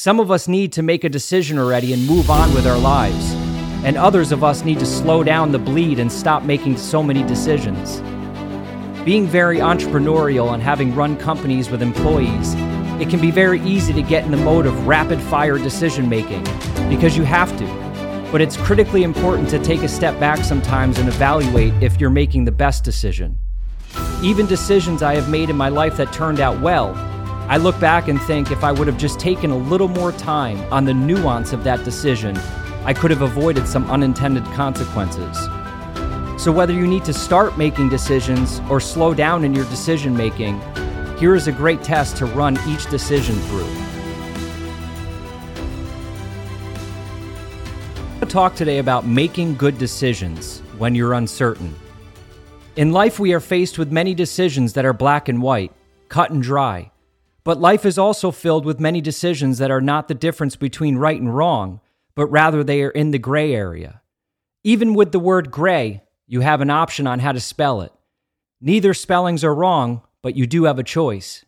Some of us need to make a decision already and move on with our lives, and others of us need to slow down the bleed and stop making so many decisions. Being very entrepreneurial and having run companies with employees, it can be very easy to get in the mode of rapid fire decision making because you have to. But it's critically important to take a step back sometimes and evaluate if you're making the best decision. Even decisions I have made in my life that turned out well, I look back and think if I would have just taken a little more time on the nuance of that decision, I could have avoided some unintended consequences. So, whether you need to start making decisions or slow down in your decision making, here is a great test to run each decision through. to talk today about making good decisions when you're uncertain. In life, we are faced with many decisions that are black and white, cut and dry. But life is also filled with many decisions that are not the difference between right and wrong, but rather they are in the gray area. Even with the word gray, you have an option on how to spell it. Neither spellings are wrong, but you do have a choice.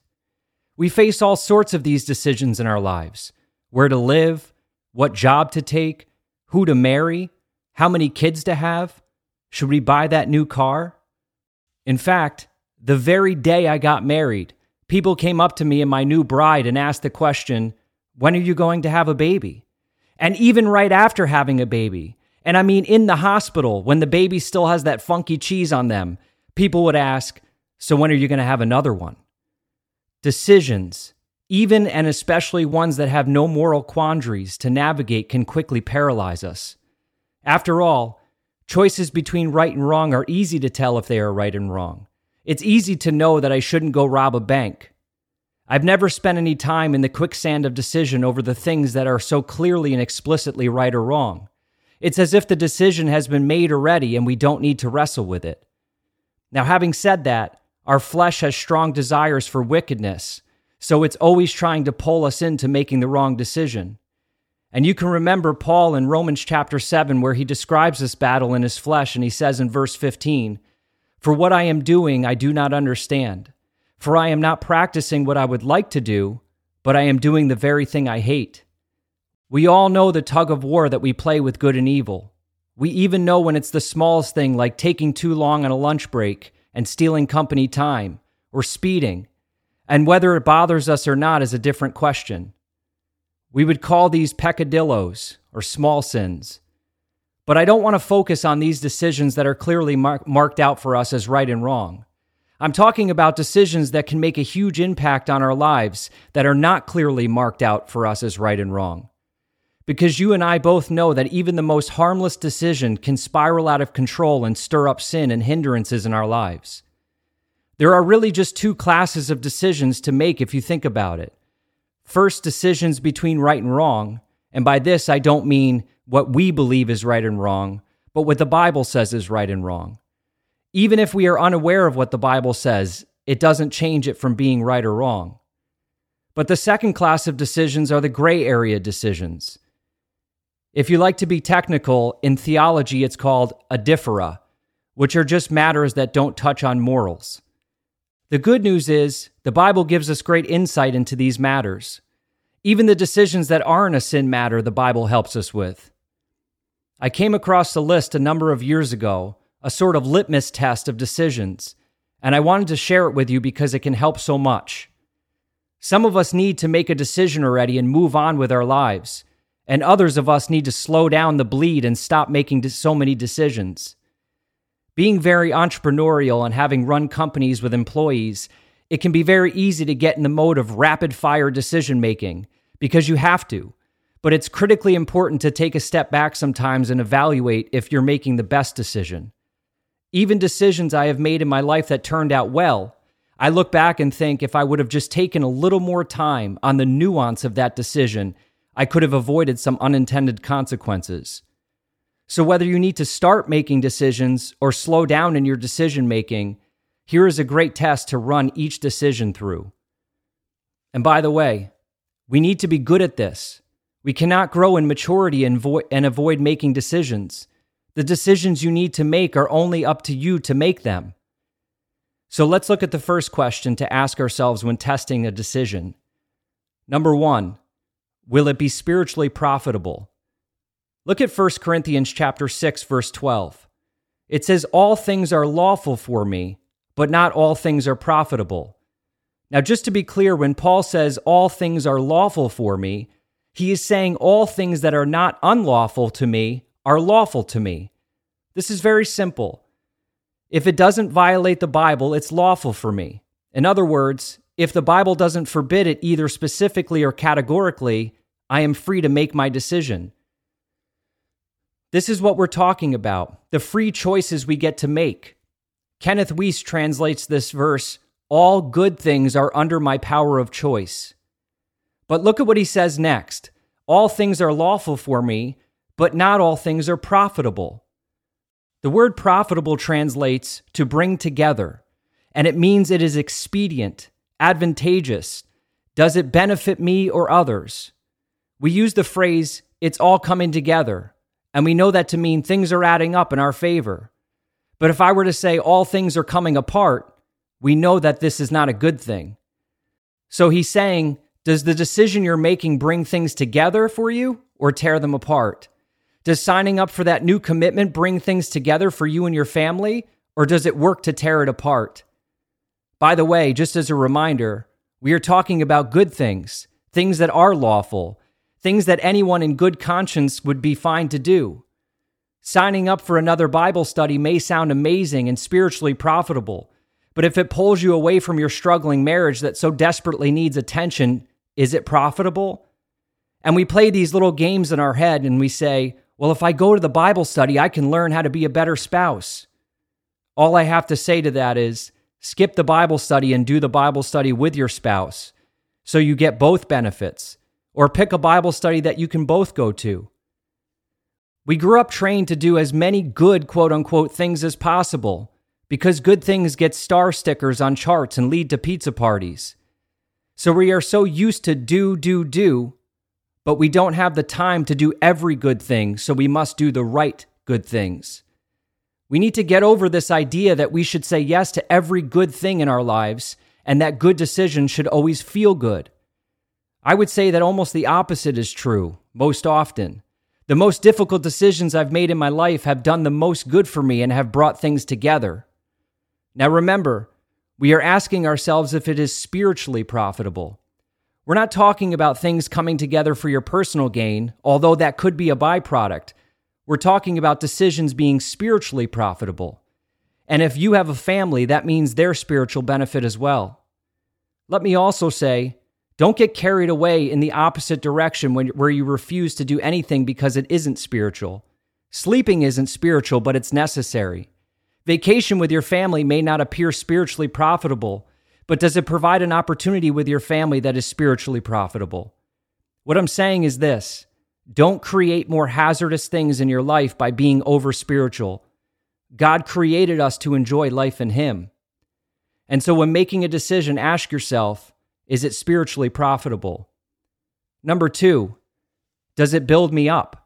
We face all sorts of these decisions in our lives where to live, what job to take, who to marry, how many kids to have, should we buy that new car? In fact, the very day I got married, people came up to me and my new bride and asked the question, When are you going to have a baby? And even right after having a baby, and I mean, in the hospital, when the baby still has that funky cheese on them, people would ask, So when are you going to have another one? Decisions, even and especially ones that have no moral quandaries to navigate, can quickly paralyze us. After all, choices between right and wrong are easy to tell if they are right and wrong. It's easy to know that I shouldn't go rob a bank. I've never spent any time in the quicksand of decision over the things that are so clearly and explicitly right or wrong. It's as if the decision has been made already and we don't need to wrestle with it. Now, having said that, our flesh has strong desires for wickedness, so it's always trying to pull us into making the wrong decision. And you can remember Paul in Romans chapter 7, where he describes this battle in his flesh, and he says in verse 15, For what I am doing, I do not understand. For I am not practicing what I would like to do, but I am doing the very thing I hate. We all know the tug of war that we play with good and evil. We even know when it's the smallest thing like taking too long on a lunch break and stealing company time or speeding. And whether it bothers us or not is a different question. We would call these peccadillos or small sins. But I don't want to focus on these decisions that are clearly mar- marked out for us as right and wrong. I'm talking about decisions that can make a huge impact on our lives that are not clearly marked out for us as right and wrong because you and I both know that even the most harmless decision can spiral out of control and stir up sin and hindrances in our lives. There are really just two classes of decisions to make if you think about it. First, decisions between right and wrong, and by this I don't mean what we believe is right and wrong, but what the Bible says is right and wrong. Even if we are unaware of what the Bible says, it doesn't change it from being right or wrong. But the second class of decisions are the gray area decisions. If you like to be technical, in theology it's called adiaphora, which are just matters that don't touch on morals. The good news is the Bible gives us great insight into these matters. Even the decisions that aren't a sin matter, the Bible helps us with. I came across a list a number of years ago, a sort of litmus test of decisions, and I wanted to share it with you because it can help so much. Some of us need to make a decision already and move on with our lives and others of us need to slow down the bleed and stop making so many decisions. Being very entrepreneurial and having run companies with employees, it can be very easy to get in the mode of rapid fire decision making because you have to. But it's critically important to take a step back sometimes and evaluate if you're making the best decision. Even decisions I have made in my life that turned out well, I look back and think if I would have just taken a little more time on the nuance of that decision, I could have avoided some unintended consequences. So, whether you need to start making decisions or slow down in your decision making, here is a great test to run each decision through. And by the way, we need to be good at this. We cannot grow in maturity and, vo- and avoid making decisions. The decisions you need to make are only up to you to make them. So let's look at the first question to ask ourselves when testing a decision. Number one, will it be spiritually profitable? Look at 1 Corinthians chapter 6 verse 12. It says all things are lawful for me, but not all things are profitable. Now just to be clear, when Paul says all things are lawful for me, he is saying all things that are not unlawful to me are lawful to me. This is very simple. If it doesn't violate the Bible, it's lawful for me. In other words, if the Bible doesn't forbid it either specifically or categorically, I am free to make my decision. This is what we're talking about the free choices we get to make. Kenneth Wuest translates this verse All good things are under my power of choice. But look at what he says next All things are lawful for me, but not all things are profitable. The word profitable translates to bring together, and it means it is expedient, advantageous. Does it benefit me or others? We use the phrase, it's all coming together, and we know that to mean things are adding up in our favor. But if I were to say all things are coming apart, we know that this is not a good thing. So he's saying, does the decision you're making bring things together for you or tear them apart? Does signing up for that new commitment bring things together for you and your family, or does it work to tear it apart? By the way, just as a reminder, we are talking about good things, things that are lawful, things that anyone in good conscience would be fine to do. Signing up for another Bible study may sound amazing and spiritually profitable, but if it pulls you away from your struggling marriage that so desperately needs attention, is it profitable? And we play these little games in our head and we say, well, if I go to the Bible study, I can learn how to be a better spouse. All I have to say to that is skip the Bible study and do the Bible study with your spouse so you get both benefits, or pick a Bible study that you can both go to. We grew up trained to do as many good quote unquote things as possible because good things get star stickers on charts and lead to pizza parties. So we are so used to do, do, do but we don't have the time to do every good thing, so we must do the right good things. We need to get over this idea that we should say yes to every good thing in our lives and that good decisions should always feel good. I would say that almost the opposite is true most often. The most difficult decisions I've made in my life have done the most good for me and have brought things together. Now remember, we are asking ourselves if it is spiritually profitable. We're not talking about things coming together for your personal gain, although that could be a byproduct. We're talking about decisions being spiritually profitable. And if you have a family, that means their spiritual benefit as well. Let me also say, don't get carried away in the opposite direction when, where you refuse to do anything because it isn't spiritual. Sleeping isn't spiritual, but it's necessary. Vacation with your family may not appear spiritually profitable, but does it provide an opportunity with your family that is spiritually profitable? What I'm saying is this don't create more hazardous things in your life by being over spiritual. God created us to enjoy life in Him. And so when making a decision, ask yourself is it spiritually profitable? Number two, does it build me up?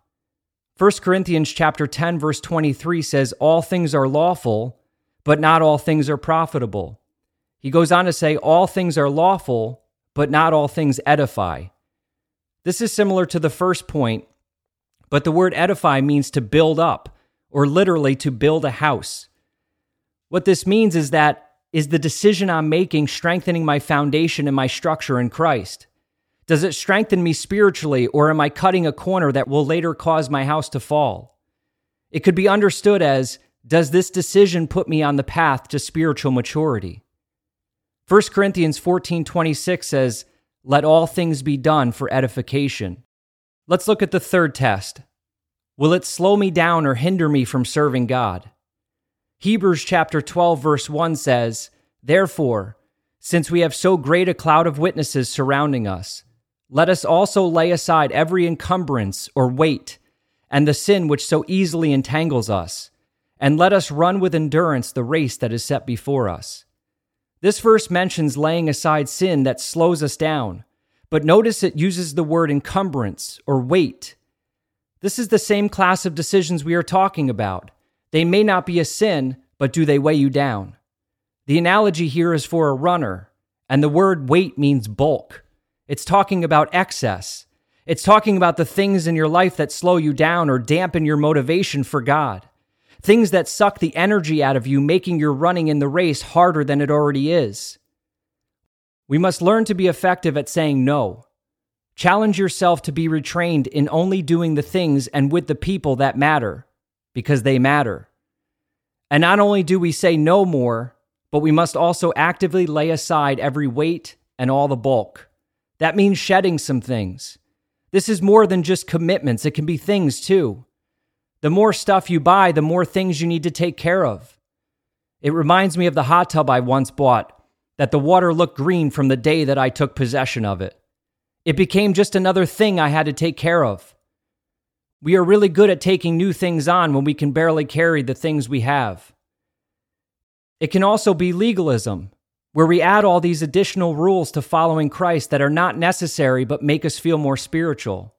1 Corinthians chapter 10 verse 23 says all things are lawful, but not all things are profitable. He goes on to say, All things are lawful, but not all things edify. This is similar to the first point, but the word edify means to build up, or literally to build a house. What this means is that is the decision I'm making strengthening my foundation and my structure in Christ? Does it strengthen me spiritually, or am I cutting a corner that will later cause my house to fall? It could be understood as Does this decision put me on the path to spiritual maturity? 1 Corinthians 14:26 says, "Let all things be done for edification." Let's look at the third test. Will it slow me down or hinder me from serving God? Hebrews chapter 12 verse 1 says, "Therefore, since we have so great a cloud of witnesses surrounding us, let us also lay aside every encumbrance or weight and the sin which so easily entangles us, and let us run with endurance the race that is set before us." This verse mentions laying aside sin that slows us down, but notice it uses the word encumbrance or weight. This is the same class of decisions we are talking about. They may not be a sin, but do they weigh you down? The analogy here is for a runner, and the word weight means bulk. It's talking about excess. It's talking about the things in your life that slow you down or dampen your motivation for God. Things that suck the energy out of you, making your running in the race harder than it already is. We must learn to be effective at saying no. Challenge yourself to be retrained in only doing the things and with the people that matter, because they matter. And not only do we say no more, but we must also actively lay aside every weight and all the bulk. That means shedding some things. This is more than just commitments, it can be things too. The more stuff you buy, the more things you need to take care of. It reminds me of the hot tub I once bought, that the water looked green from the day that I took possession of it. It became just another thing I had to take care of. We are really good at taking new things on when we can barely carry the things we have. It can also be legalism, where we add all these additional rules to following Christ that are not necessary but make us feel more spiritual.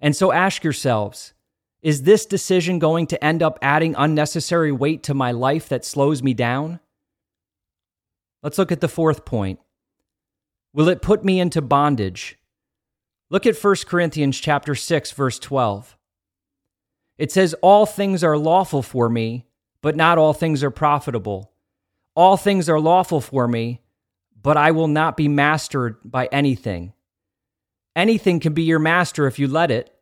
And so ask yourselves is this decision going to end up adding unnecessary weight to my life that slows me down? Let's look at the fourth point. Will it put me into bondage? Look at 1 Corinthians chapter 6 verse 12. It says all things are lawful for me, but not all things are profitable. All things are lawful for me, but I will not be mastered by anything. Anything can be your master if you let it.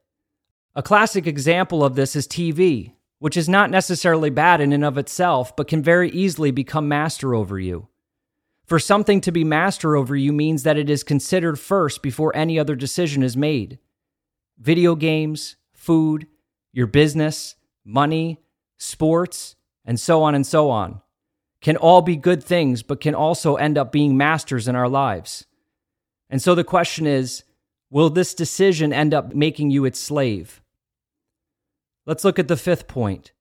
A classic example of this is TV, which is not necessarily bad in and of itself, but can very easily become master over you. For something to be master over you means that it is considered first before any other decision is made. Video games, food, your business, money, sports, and so on and so on can all be good things, but can also end up being masters in our lives. And so the question is will this decision end up making you its slave? Let's look at the fifth point.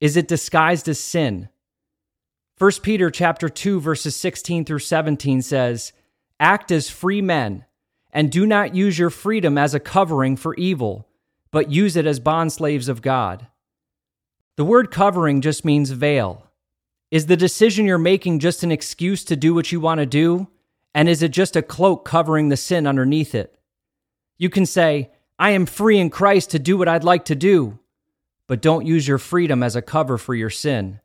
Is it disguised as sin? 1 Peter chapter 2 verses 16 through 17 says, "Act as free men, and do not use your freedom as a covering for evil, but use it as bondslaves of God." The word covering just means veil. Is the decision you're making just an excuse to do what you want to do? And is it just a cloak covering the sin underneath it? You can say, I am free in Christ to do what I'd like to do, but don't use your freedom as a cover for your sin.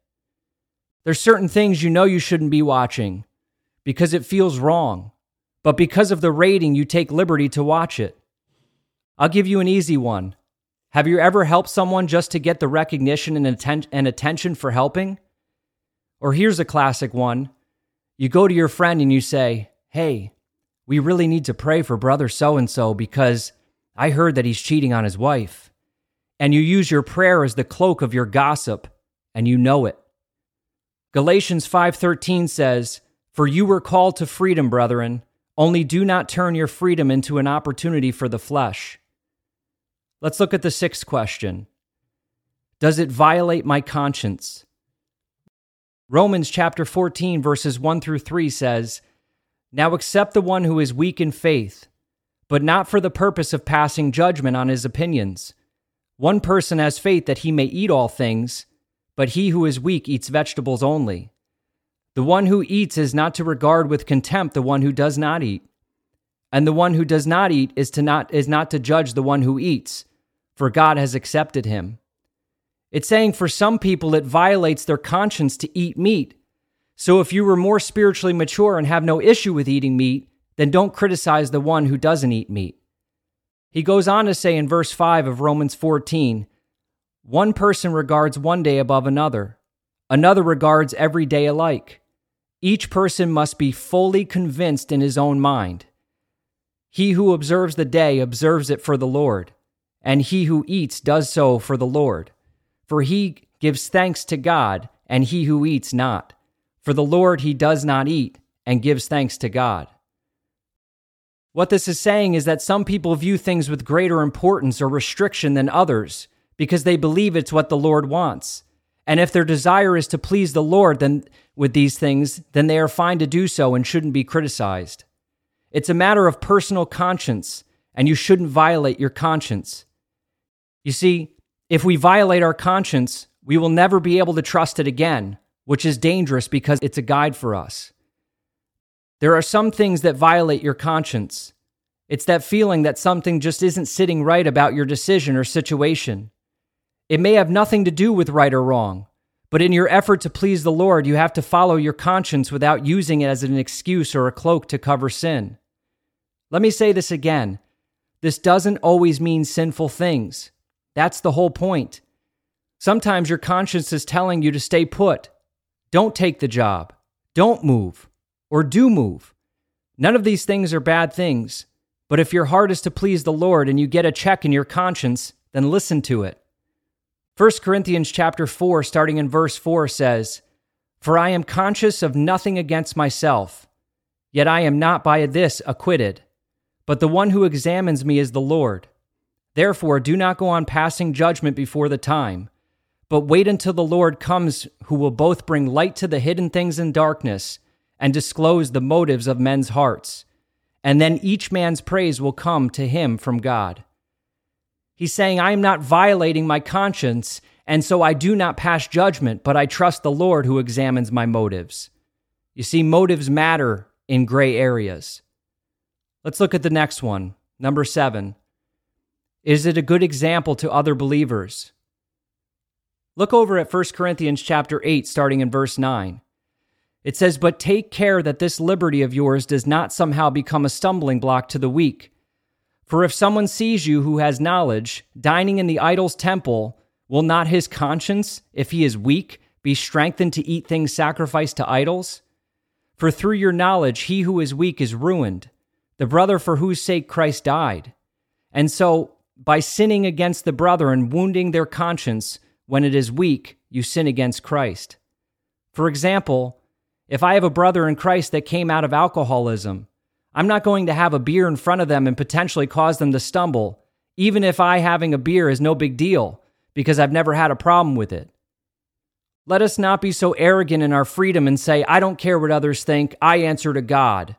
There's certain things you know you shouldn't be watching because it feels wrong, but because of the rating, you take liberty to watch it. I'll give you an easy one. Have you ever helped someone just to get the recognition and, atten- and attention for helping? Or here's a classic one. You go to your friend and you say, Hey, we really need to pray for brother so and so because I heard that he's cheating on his wife. And you use your prayer as the cloak of your gossip, and you know it. Galatians 5:13 says, "For you were called to freedom, brethren, only do not turn your freedom into an opportunity for the flesh." Let's look at the sixth question. Does it violate my conscience? Romans chapter 14 verses 1 through 3 says, "Now accept the one who is weak in faith, but not for the purpose of passing judgment on his opinions. One person has faith that he may eat all things, but he who is weak eats vegetables only. The one who eats is not to regard with contempt the one who does not eat. And the one who does not eat is to not is not to judge the one who eats, for God has accepted him. It's saying for some people it violates their conscience to eat meat. So if you were more spiritually mature and have no issue with eating meat, then don't criticize the one who doesn't eat meat. He goes on to say in verse 5 of Romans 14 one person regards one day above another, another regards every day alike. Each person must be fully convinced in his own mind. He who observes the day observes it for the Lord, and he who eats does so for the Lord. For he gives thanks to God, and he who eats not. For the Lord he does not eat, and gives thanks to God. What this is saying is that some people view things with greater importance or restriction than others because they believe it's what the Lord wants. And if their desire is to please the Lord then with these things, then they are fine to do so and shouldn't be criticized. It's a matter of personal conscience, and you shouldn't violate your conscience. You see, if we violate our conscience, we will never be able to trust it again, which is dangerous because it's a guide for us. There are some things that violate your conscience, It's that feeling that something just isn't sitting right about your decision or situation. It may have nothing to do with right or wrong, but in your effort to please the Lord, you have to follow your conscience without using it as an excuse or a cloak to cover sin. Let me say this again this doesn't always mean sinful things. That's the whole point. Sometimes your conscience is telling you to stay put, don't take the job, don't move, or do move. None of these things are bad things, but if your heart is to please the Lord and you get a check in your conscience, then listen to it. 1 Corinthians chapter 4 starting in verse 4 says, "For I am conscious of nothing against myself, yet I am not by this acquitted." But the one who examines me is the Lord. Therefore, do not go on passing judgment before the time, but wait until the Lord comes, who will both bring light to the hidden things in darkness and disclose the motives of men's hearts. And then each man's praise will come to him from God. He's saying, I am not violating my conscience, and so I do not pass judgment, but I trust the Lord who examines my motives. You see, motives matter in gray areas. Let's look at the next one. Number seven. Is it a good example to other believers? Look over at 1 Corinthians chapter 8, starting in verse 9. It says, But take care that this liberty of yours does not somehow become a stumbling block to the weak. For if someone sees you who has knowledge, dining in the idol's temple, will not his conscience, if he is weak, be strengthened to eat things sacrificed to idols? For through your knowledge, he who is weak is ruined the brother for whose sake Christ died. And so, by sinning against the brother and wounding their conscience when it is weak, you sin against Christ. For example, if I have a brother in Christ that came out of alcoholism, I'm not going to have a beer in front of them and potentially cause them to stumble, even if I having a beer is no big deal, because I've never had a problem with it. Let us not be so arrogant in our freedom and say, I don't care what others think, I answer to God.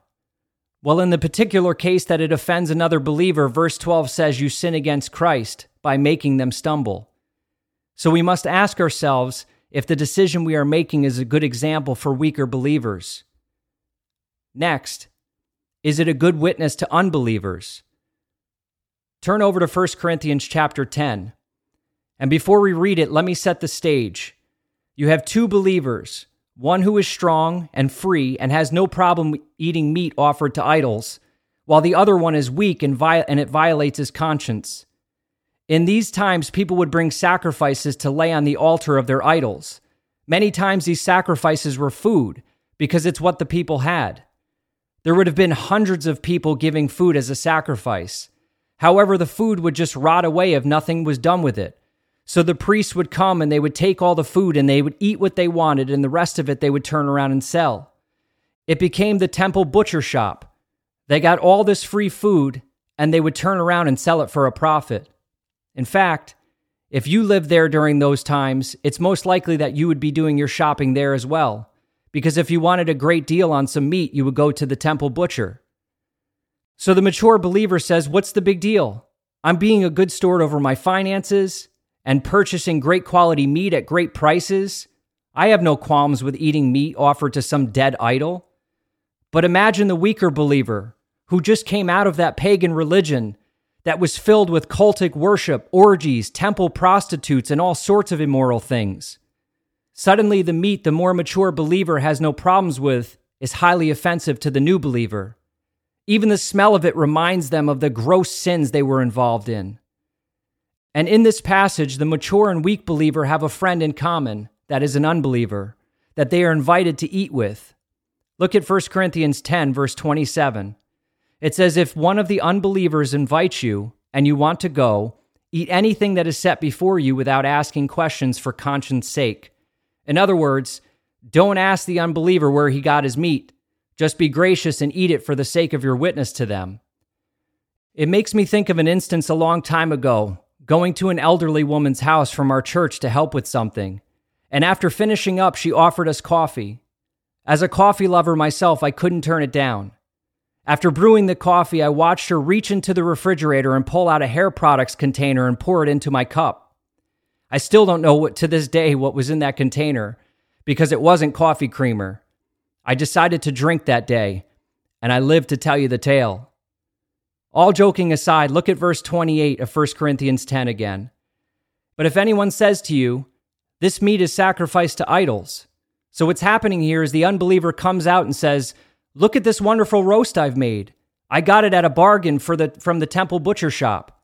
Well, in the particular case that it offends another believer, verse 12 says you sin against Christ by making them stumble. So we must ask ourselves if the decision we are making is a good example for weaker believers. Next, is it a good witness to unbelievers? Turn over to 1 Corinthians chapter 10. And before we read it, let me set the stage. You have two believers one who is strong and free and has no problem eating meat offered to idols, while the other one is weak and, vi- and it violates his conscience. In these times, people would bring sacrifices to lay on the altar of their idols. Many times, these sacrifices were food because it's what the people had. There would have been hundreds of people giving food as a sacrifice. However, the food would just rot away if nothing was done with it. So the priests would come and they would take all the food and they would eat what they wanted, and the rest of it they would turn around and sell. It became the temple butcher shop. They got all this free food and they would turn around and sell it for a profit. In fact, if you lived there during those times, it's most likely that you would be doing your shopping there as well. Because if you wanted a great deal on some meat, you would go to the temple butcher. So the mature believer says, What's the big deal? I'm being a good steward over my finances and purchasing great quality meat at great prices, I have no qualms with eating meat offered to some dead idol. But imagine the weaker believer who just came out of that pagan religion that was filled with cultic worship, orgies, temple prostitutes, and all sorts of immoral things. Suddenly, the meat the more mature believer has no problems with is highly offensive to the new believer. Even the smell of it reminds them of the gross sins they were involved in. And in this passage, the mature and weak believer have a friend in common, that is an unbeliever, that they are invited to eat with. Look at 1 Corinthians 10, verse 27. It says, If one of the unbelievers invites you and you want to go, eat anything that is set before you without asking questions for conscience sake. In other words, don't ask the unbeliever where he got his meat. Just be gracious and eat it for the sake of your witness to them. It makes me think of an instance a long time ago going to an elderly woman's house from our church to help with something. And after finishing up, she offered us coffee. As a coffee lover myself, I couldn't turn it down. After brewing the coffee, I watched her reach into the refrigerator and pull out a hair products container and pour it into my cup. I still don't know what, to this day what was in that container because it wasn't coffee creamer. I decided to drink that day, and I live to tell you the tale. All joking aside, look at verse 28 of 1 Corinthians 10 again. But if anyone says to you, This meat is sacrificed to idols, so what's happening here is the unbeliever comes out and says, Look at this wonderful roast I've made. I got it at a bargain the, from the temple butcher shop.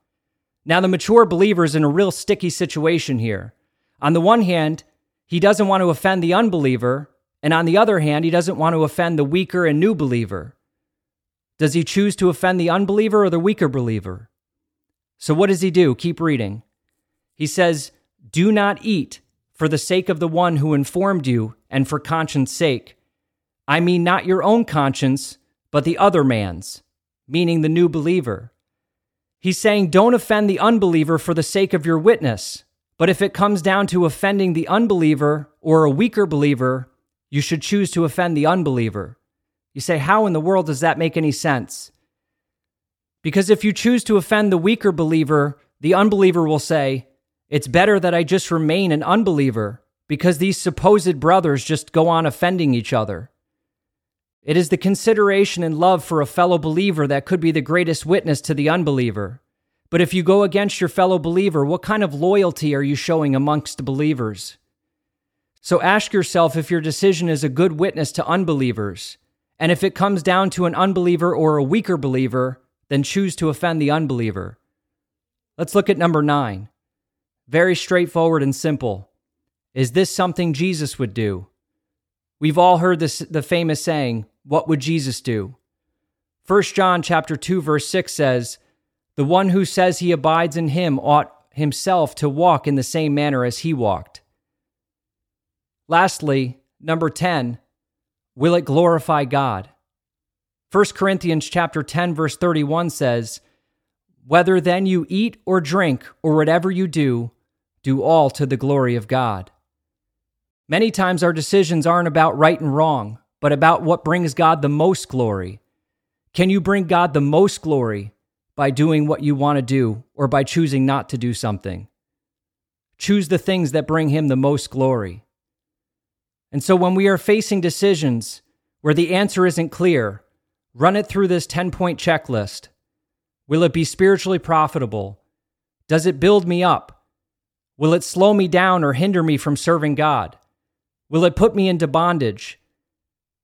Now, the mature believer is in a real sticky situation here. On the one hand, he doesn't want to offend the unbeliever, and on the other hand, he doesn't want to offend the weaker and new believer. Does he choose to offend the unbeliever or the weaker believer? So, what does he do? Keep reading. He says, Do not eat for the sake of the one who informed you and for conscience sake. I mean, not your own conscience, but the other man's, meaning the new believer. He's saying, Don't offend the unbeliever for the sake of your witness. But if it comes down to offending the unbeliever or a weaker believer, you should choose to offend the unbeliever. You say, How in the world does that make any sense? Because if you choose to offend the weaker believer, the unbeliever will say, It's better that I just remain an unbeliever because these supposed brothers just go on offending each other. It is the consideration and love for a fellow believer that could be the greatest witness to the unbeliever. But if you go against your fellow believer, what kind of loyalty are you showing amongst the believers? So ask yourself if your decision is a good witness to unbelievers. And if it comes down to an unbeliever or a weaker believer, then choose to offend the unbeliever. Let's look at number nine. Very straightforward and simple. Is this something Jesus would do? We've all heard this, the famous saying, what would Jesus do? 1 John chapter 2 verse 6 says, "The one who says he abides in him ought himself to walk in the same manner as he walked." Lastly, number 10, will it glorify God? 1 Corinthians chapter 10 verse 31 says, "Whether then you eat or drink or whatever you do, do all to the glory of God." Many times our decisions aren't about right and wrong, but about what brings God the most glory. Can you bring God the most glory by doing what you want to do or by choosing not to do something? Choose the things that bring Him the most glory. And so when we are facing decisions where the answer isn't clear, run it through this 10 point checklist. Will it be spiritually profitable? Does it build me up? Will it slow me down or hinder me from serving God? Will it put me into bondage?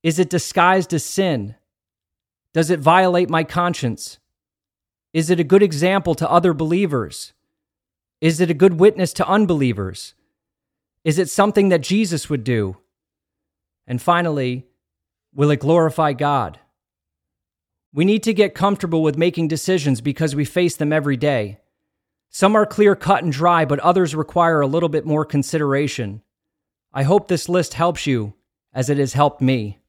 Is it disguised as sin? Does it violate my conscience? Is it a good example to other believers? Is it a good witness to unbelievers? Is it something that Jesus would do? And finally, will it glorify God? We need to get comfortable with making decisions because we face them every day. Some are clear cut and dry, but others require a little bit more consideration. I hope this list helps you as it has helped me.